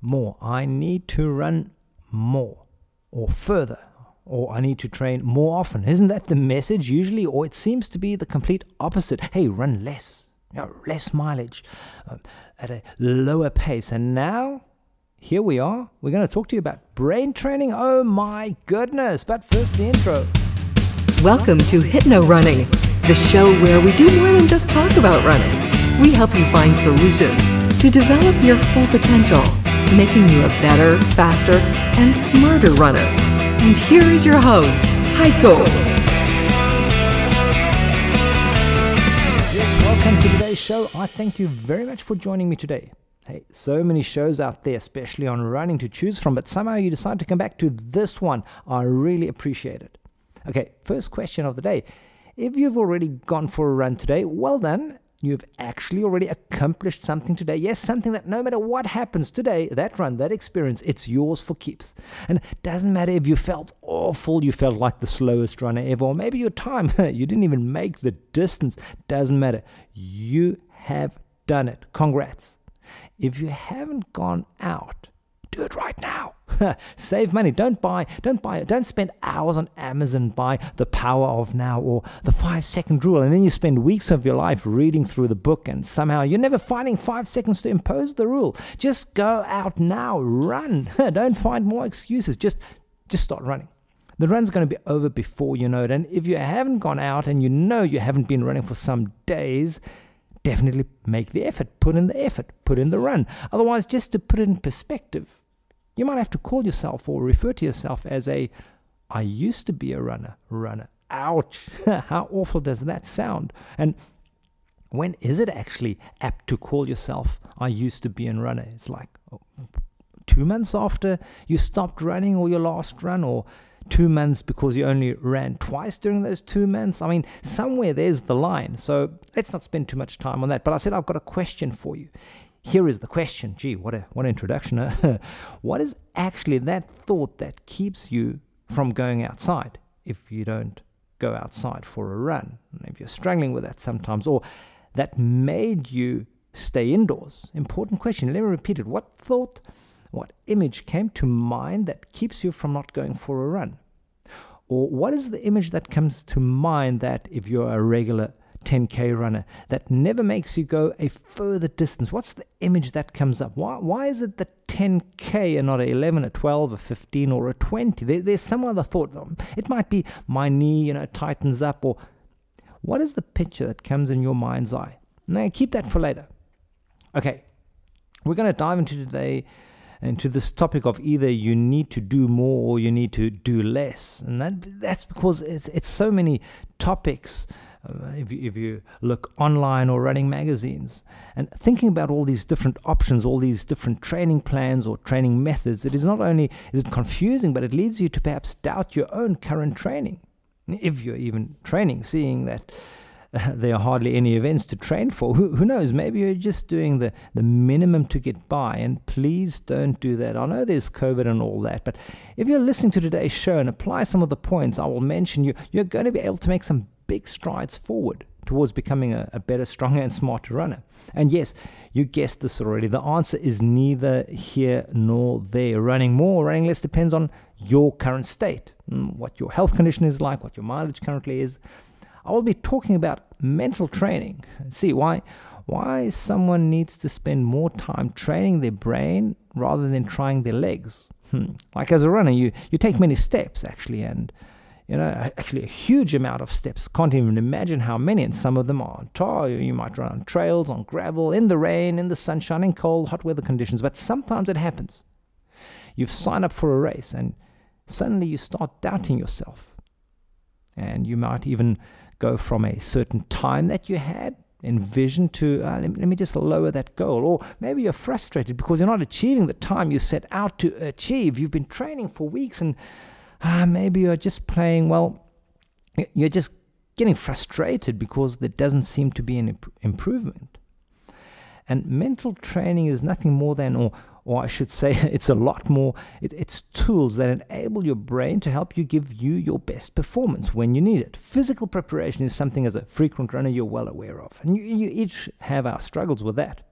more. I need to run more or further or I need to train more often. Isn't that the message usually? Or it seems to be the complete opposite. Hey, run less, you know, less mileage uh, at a lower pace. And now, here we are. We're going to talk to you about brain training. Oh my goodness. But first, the intro. Welcome to Hypno Running, the show where we do more than just talk about running. We help you find solutions to develop your full potential, making you a better, faster, and smarter runner. And here is your host, Heiko. Yes, welcome to today's show. I thank you very much for joining me today. Hey, so many shows out there, especially on running to choose from, but somehow you decide to come back to this one. I really appreciate it. Okay, first question of the day. If you've already gone for a run today, well done. You've actually already accomplished something today. Yes, something that no matter what happens today, that run, that experience, it's yours for keeps. And it doesn't matter if you felt awful, you felt like the slowest runner ever, or maybe your time, you didn't even make the distance, doesn't matter. You have done it. Congrats. If you haven't gone out, do it right now. Save money. Don't buy, don't buy, don't spend hours on Amazon. Buy The Power of Now or The Five Second Rule. And then you spend weeks of your life reading through the book and somehow you're never finding five seconds to impose the rule. Just go out now. Run. don't find more excuses. Just, just start running. The run's going to be over before you know it. And if you haven't gone out and you know you haven't been running for some days, definitely make the effort. Put in the effort. Put in the run. Otherwise, just to put it in perspective, you might have to call yourself or refer to yourself as a I used to be a runner, runner. Ouch. How awful does that sound? And when is it actually apt to call yourself I used to be a runner? It's like oh, two months after you stopped running or your last run, or two months because you only ran twice during those two months. I mean, somewhere there's the line. So let's not spend too much time on that. But I said I've got a question for you. Here is the question. Gee, what a what an introduction. What is actually that thought that keeps you from going outside if you don't go outside for a run? If you're struggling with that sometimes, or that made you stay indoors. Important question. Let me repeat it. What thought, what image came to mind that keeps you from not going for a run? Or what is the image that comes to mind that if you're a regular 10K runner that never makes you go a further distance? What's the image that comes up? Why, why is it the 10K and not a 11, a 12, a 15, or a 20? There, there's some other thought. It might be my knee, you know, tightens up, or what is the picture that comes in your mind's eye? Now, keep that for later. Okay, we're going to dive into today into this topic of either you need to do more or you need to do less, and that that's because it's it's so many topics if, you, if you look online or running magazines and thinking about all these different options all these different training plans or training methods it is not only is it confusing but it leads you to perhaps doubt your own current training if you're even training seeing that uh, there are hardly any events to train for. Who, who knows? Maybe you're just doing the, the minimum to get by. And please don't do that. I know there's COVID and all that, but if you're listening to today's show and apply some of the points I will mention, you, you're going to be able to make some big strides forward towards becoming a, a, better, stronger, and smarter runner. And yes, you guessed this already. The answer is neither here nor there. Running more, running less depends on your current state, mm, what your health condition is like, what your mileage currently is. I will be talking about mental training. See why why someone needs to spend more time training their brain rather than trying their legs. Hmm. Like as a runner, you you take many steps actually, and you know, actually a huge amount of steps. Can't even imagine how many, and some of them are on tar. You might run on trails, on gravel, in the rain, in the sunshine, in cold, hot weather conditions. But sometimes it happens. You've signed up for a race, and suddenly you start doubting yourself. And you might even go from a certain time that you had envisioned to uh, let, me, let me just lower that goal or maybe you're frustrated because you're not achieving the time you set out to achieve you've been training for weeks and ah, maybe you're just playing, well, you're just getting frustrated because there doesn't seem to be an imp- improvement. And mental training is nothing more than, or, or I should say, it's a lot more, it, it's tools that enable your brain to help you give you your best performance when you need it. Physical preparation is something as a frequent runner you're well aware of. And you, you each have our struggles with that.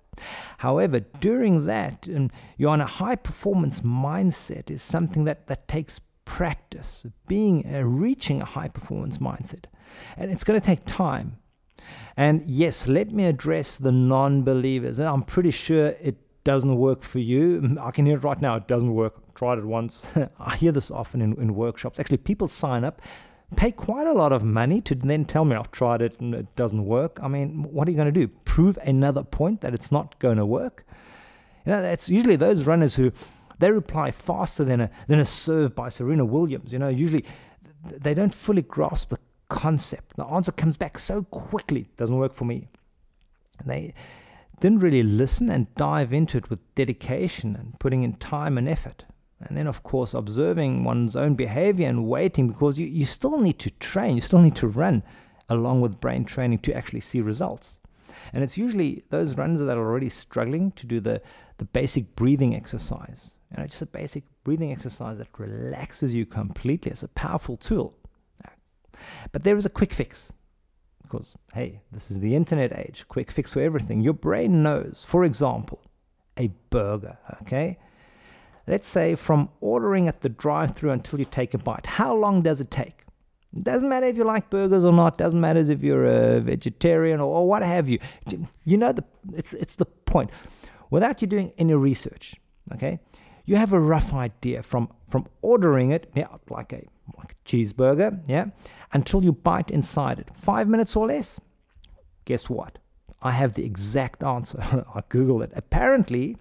However, during that, um, you're on a high performance mindset is something that, that takes practice, being uh, reaching a high performance mindset. And it's going to take time. And yes, let me address the non believers. And I'm pretty sure it doesn't work for you. I can hear it right now. It doesn't work. Tried it once. I hear this often in, in workshops. Actually, people sign up, pay quite a lot of money to then tell me I've tried it and it doesn't work. I mean, what are you going to do? Prove another point that it's not going to work? You know, that's usually those runners who they reply faster than a than a serve by Serena Williams. You know, usually they don't fully grasp the concept. The answer comes back so quickly. Doesn't work for me. They didn't really listen and dive into it with dedication and putting in time and effort. And then, of course, observing one's own behavior and waiting because you, you still need to train, you still need to run along with brain training to actually see results. And it's usually those runners that are already struggling to do the, the basic breathing exercise. You know, just a basic breathing exercise that relaxes you completely. It's a powerful tool. But there is a quick fix. Because, hey, this is the internet age, quick fix for everything. Your brain knows, for example, a burger, okay? Let's say from ordering at the drive through until you take a bite, how long does it take? Doesn't matter if you like burgers or not, doesn't matter if you're a vegetarian or, or what have you. You know, the, it's, it's the point. Without you doing any research, okay, you have a rough idea from, from ordering it, yeah, like a, like a cheeseburger, yeah, until you bite inside it. Five minutes or less? Guess what? I have the exact answer. I Googled it. Apparently,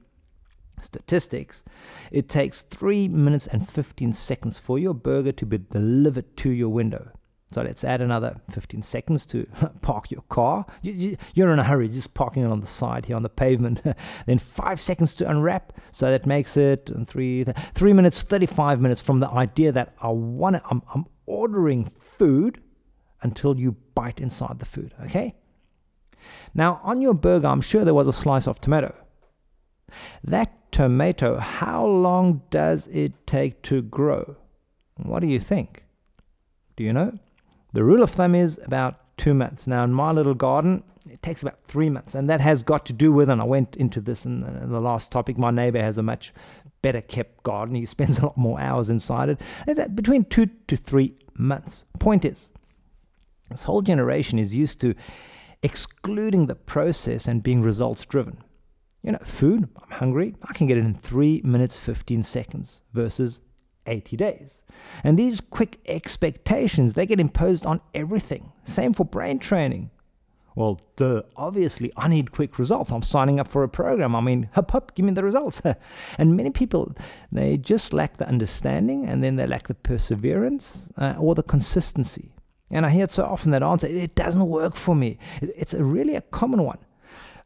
statistics, it takes 3 minutes and 15 seconds for your burger to be delivered to your window. So let's add another 15 seconds to park your car. You, are in a hurry, just parking it on the side here on the pavement. then five seconds to unwrap. So that makes it three, three minutes, 35 minutes from the idea that I want I'm, I'm ordering food until you bite inside the food, okay? Now, on your burger, I'm sure there was a slice of tomato. That tomato, how long does it take to grow? What do you think? Do you know? The rule of thumb is about two months. Now, in my little garden, it takes about three months, and that has got to do with, and I went into this in, in the last topic. My neighbor has a much better kept garden. He spends a lot more hours inside it. It's between two to three months. Point is, this whole generation is used to excluding the process and being results driven. You know, food, I'm hungry, I can get it in 3 minutes 15 seconds versus 80 days. And these quick expectations, they get imposed on everything. Same for brain training. Well, duh, obviously, I need quick results. I'm signing up for a program. I mean, hup, hup, give me the results. and many people, they just lack the understanding and then they lack the perseverance uh, or the consistency. And I hear it so often that answer, it doesn't work for me. It's a really a common one.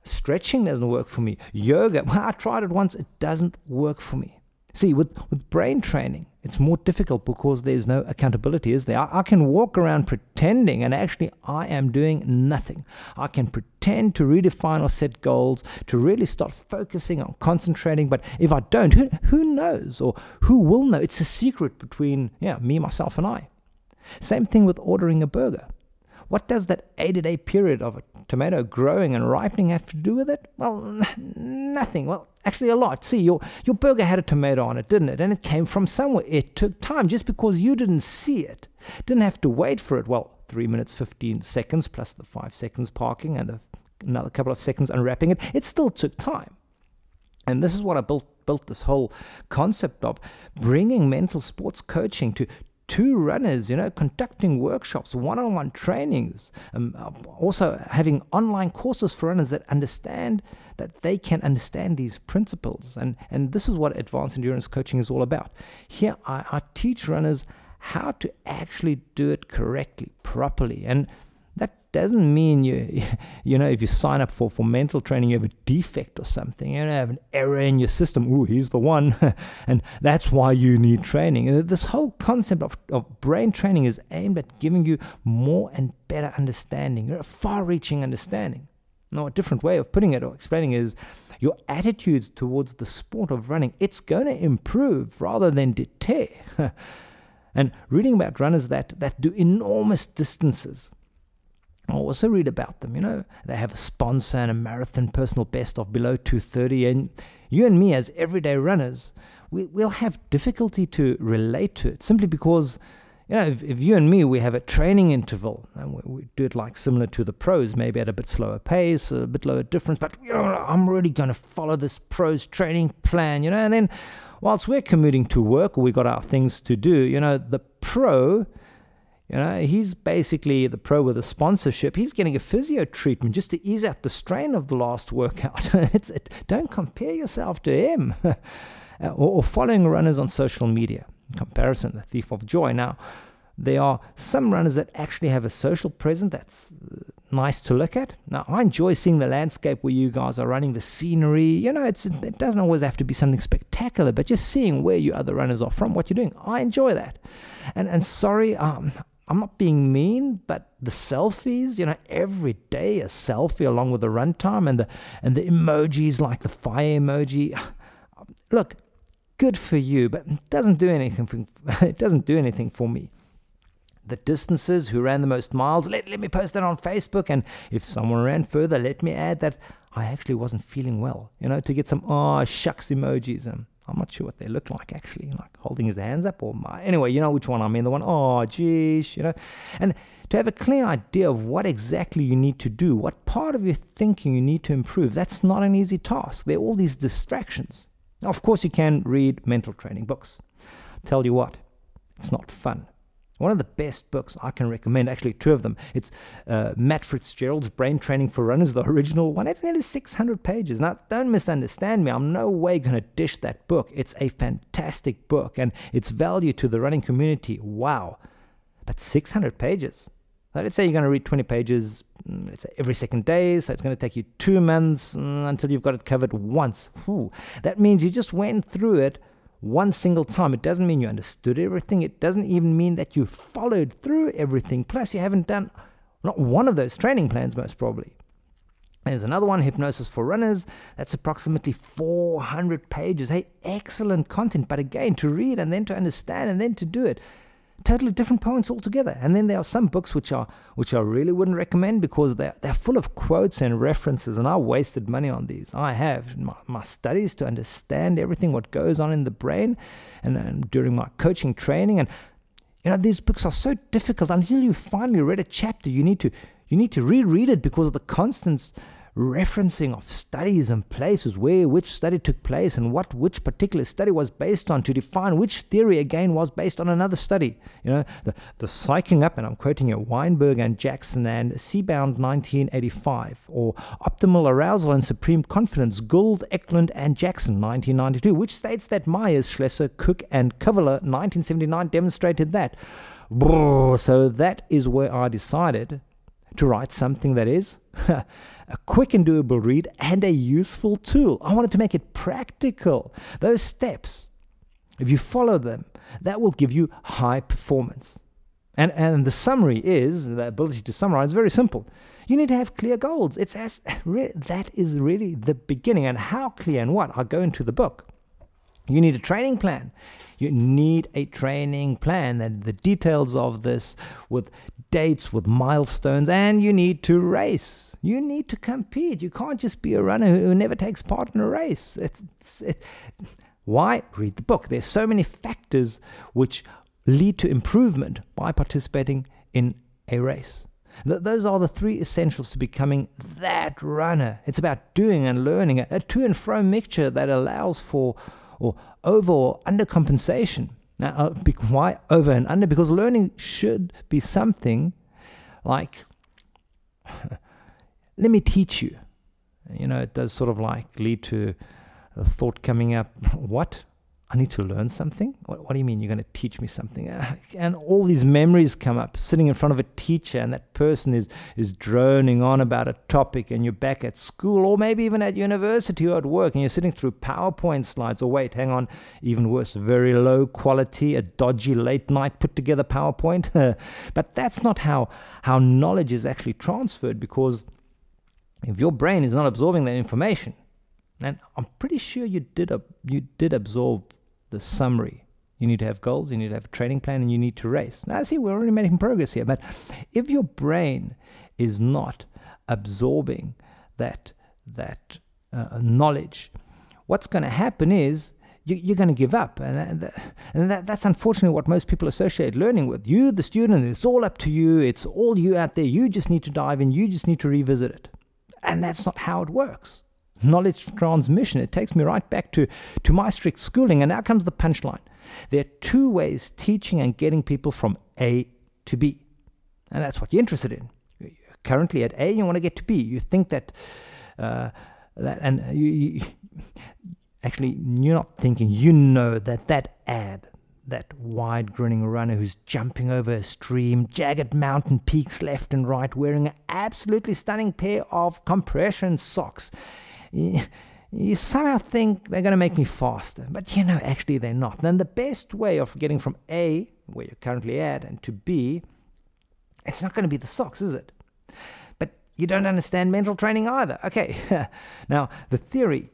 Stretching doesn't work for me. Yoga, well, I tried it once, it doesn't work for me. See, with, with brain training, it's more difficult because there's no accountability, is there? I, I, can walk around pretending, and actually, I am doing nothing. I can pretend to redefine or set goals, to really start focusing on concentrating, but if I don't, who, who knows or who will know? It's a secret between yeah, me, myself, and I. Same thing with ordering a burger. What does that 80 day period of a tomato growing and ripening have to do with it? Well, nothing. Well, actually, a lot. See, your, your burger had a tomato on it, didn't it? And it came from somewhere. It took time just because you didn't see it. Didn't have to wait for it. Well, 3 minutes 15 seconds plus the 5 seconds parking and the, another couple of seconds unwrapping it. It still took time. And this is what I built built this whole concept of bringing mental sports coaching to two runners, you know, conducting workshops, one on one trainings, um, also having online courses for runners that understand that they can understand these principles. And, and this is what advanced endurance coaching is all about. Here, I, I teach runners how to actually do it correctly, properly. And doesn't mean you you know if you sign up for for mental training you have a defect or something you have an error in your system ooh he's the one. And that's why you need training. Uh, this whole concept of, of brain training is aimed at giving you more and better understanding a far-reaching understanding. Now a different way of putting it or explaining is your attitude towards the sport of running it's going to improve rather than deter. And reading about runners that that do enormous distances I also read about them. You know, they have a sponsor and a marathon personal best of below 230. And you and me, as everyday runners, we, we'll have difficulty to relate to it simply because, you know, if, if you and me, we have a training interval and we, we, do it like similar to the pros, maybe at a bit slower pace, a bit lower difference, but, you know, I'm really going to follow this pros training plan, you know, and then whilst we're commuting to work or we got our things to do, you know, the pro you know, he's basically the pro with a sponsorship. He's getting a physio treatment just to ease out the strain of the last workout. it, don't compare yourself to him. or, or following runners on social media. Comparison, the thief of joy. Now, there are some runners that actually have a social presence that's uh, nice to look at. Now, I enjoy seeing the landscape where you guys are running, the scenery. You know, it doesn't always have to be something spectacular, but just seeing where you other runners are from, what you're doing. I enjoy that. And and sorry, um, I'm not being mean, but the selfies, you know, every day a selfie along with the runtime and the and the emojis like the fire emoji. Look, good for you, but it doesn't do anything for, it doesn't do anything for me. The distances, who ran the most miles, let, let me post that on Facebook. And if someone ran further, let me add that I actually wasn't feeling well, you know, to get some oh shucks emojis. And I'm not sure what they look like actually, like holding his hands up or my, anyway, you know which one I mean, the one, oh, geez, you know. And to have a clear idea of what exactly you need to do, what part of your thinking you need to improve, that's not an easy task. There are all these distractions. Now, of course, you can read mental training books. Tell you what, it's not fun. One of the best books I can recommend, actually, two of them. It's uh, Matt Fitzgerald's Brain Training for Runners, the original one. It's nearly 600 pages. Now, don't misunderstand me. I'm no way going to dish that book. It's a fantastic book, and its value to the running community, wow. But 600 pages. Now, let's say you're going to read 20 pages mm, let's say every second day, so it's going to take you two months mm, until you've got it covered once. Whew. That means you just went through it one single time. It doesn't mean you understood everything. It doesn't even mean that you followed through everything. Plus, you haven't done not one of those training plans, most probably. There's another one, Hypnosis for Runners. That's approximately 400 pages. Hey, excellent content. But again, to read and then to understand and then to do it totally different points altogether. And then there are some books which are which I really wouldn't recommend because they're they're full of quotes and references, and I wasted money on these. I have my, my studies to understand everything what goes on in the brain, and, and during my coaching training, and you know these books are so difficult until you finally read a chapter. You need to you need to reread it because of the constant referencing of studies and places where which study took place and what which particular study was based on to define which theory again was based on another study. You know, the, the psyching up, and I'm quoting here, Weinberg and Jackson and Seabound 1985, or optimal arousal and supreme confidence, Gould, Eklund, and Jackson 1992, which states that Myers, Schlesser, Cook, and Kovaler 1979 demonstrated that. So that is where I decided to write something that is a quick and doable read, and a useful tool. I wanted to make it practical. Those steps, if you follow them, that will give you high performance. And, and the summary is the ability to summarize very simple. You need to have clear goals. It's as re- that is really the beginning. And how clear and what? I go into the book. You need a training plan. You need a training plan and the details of this with dates, with milestones, and you need to race. You need to compete. You can't just be a runner who never takes part in a race. It's, it's, it, why? Read the book. There's so many factors which lead to improvement by participating in a race. Th- those are the three essentials to becoming that runner. It's about doing and learning, a, a to and fro mixture that allows for or over or under compensation. Now, uh, why over and under? Because learning should be something like, let me teach you. You know, it does sort of like lead to a thought coming up. What? I need to learn something? What, what do you mean you're going to teach me something? Uh, and all these memories come up sitting in front of a teacher, and that person is, is droning on about a topic, and you're back at school, or maybe even at university or at work, and you're sitting through PowerPoint slides, or wait, hang on, even worse, very low quality, a dodgy late night put together PowerPoint. but that's not how, how knowledge is actually transferred, because if your brain is not absorbing that information, and I'm pretty sure you did, you did absorb the summary. You need to have goals, you need to have a training plan, and you need to race. Now, see, we're already making progress here, but if your brain is not absorbing that, that uh, knowledge, what's going to happen is you, are going to give up. And, and that, that's unfortunately what most people associate learning with. You, the student, it's all up to you, it's all you out there. You just need to dive in, you just need to revisit it. And that's not how it works. Knowledge transmission, it takes me right back to, to my strict schooling. And now comes the punchline. There are two ways teaching and getting people from A to B. And that's what you're interested in. You're currently at A, you want to get to B. You think that, uh, that and you, you actually you're not thinking you know that that ad that wide grinning runner who's jumping over a stream jagged mountain peaks left and right wearing an absolutely stunning pair of compression socks you, somehow think they're going to make me faster but you know actually they're not. Then the best way of getting from a where you're currently at and to b it's not going to be the socks is it? But you don't understand mental training either. Okay now the theory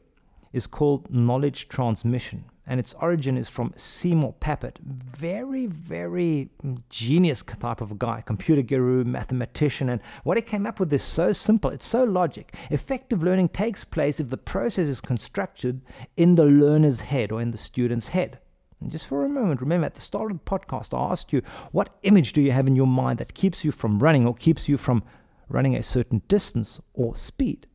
is called knowledge transmission, and its origin is from Seymour Papert. Very, very genius type of guy, computer guru, mathematician, and what he came up with is so simple, it's so logic. Effective learning takes place if the process is constructed in the learner's head or in the student's head. And just for a moment, remember at the start of the podcast, I asked you, what image do you have in your mind that keeps you from running or keeps you from running a certain distance or speed?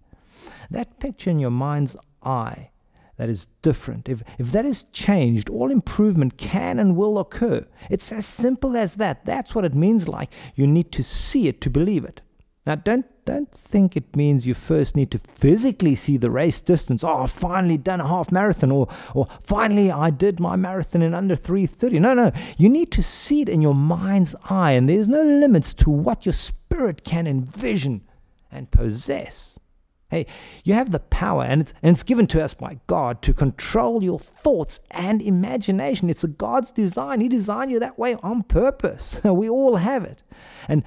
That picture in your mind's eye that is different, if, if that is changed, all improvement can and will occur. It's as simple as that. That's what it means like you need to see it to believe it. Now, don't, don't think it means you first need to physically see the race distance. Oh, I've finally done a half marathon, or, or finally I did my marathon in under 330. No, no. You need to see it in your mind's eye, and there's no limits to what your spirit can envision and possess. Hey, you have the power, and it's, and it's given to us by God to control your thoughts and imagination. It's a God's design. He designed you that way on purpose. we all have it. And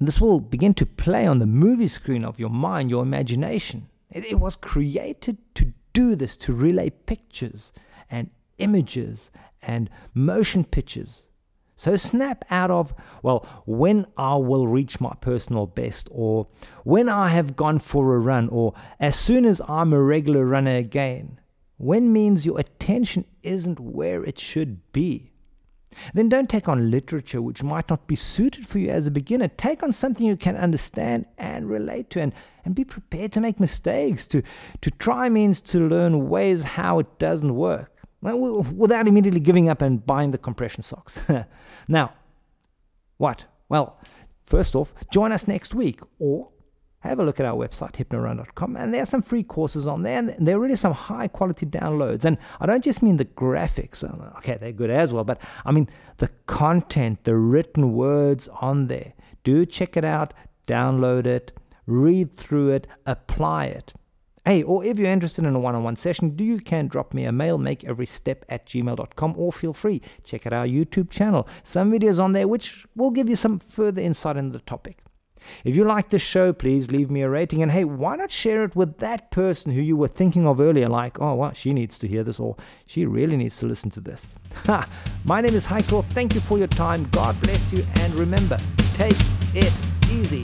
this will begin to play on the movie screen of your mind, your imagination. It, it was created to do this, to relay pictures and images and motion pictures so snap out of, well, when I will reach my personal best, or when I have gone for a run, or as soon as I'm a regular runner again. When means your attention isn't where it should be. Then don't take on literature which might not be suited for you as a beginner. Take on something you can understand and relate to, and, and be prepared to make mistakes. To, to try means to learn ways how it doesn't work without immediately giving up and buying the compression socks. now, what? Well, first off, join us next week or have a look at our website, hypnorun.com, and there are some free courses on there, and there are really some high quality downloads. And I don't just mean the graphics, okay, they're good as well, but I mean the content, the written words on there. Do check it out, download it, read through it, apply it. Hey, or if you're interested in a one on one session, do you can drop me a mail, makeeverystep at gmail.com, or feel free, check out our YouTube channel. Some videos on there which will give you some further insight into the topic. If you like this show, please leave me a rating. And hey, why not share it with that person who you were thinking of earlier, like, oh, well, she needs to hear this, or she really needs to listen to this. Ha! My name is Heiko. Thank you for your time. God bless you. And remember, take it easy.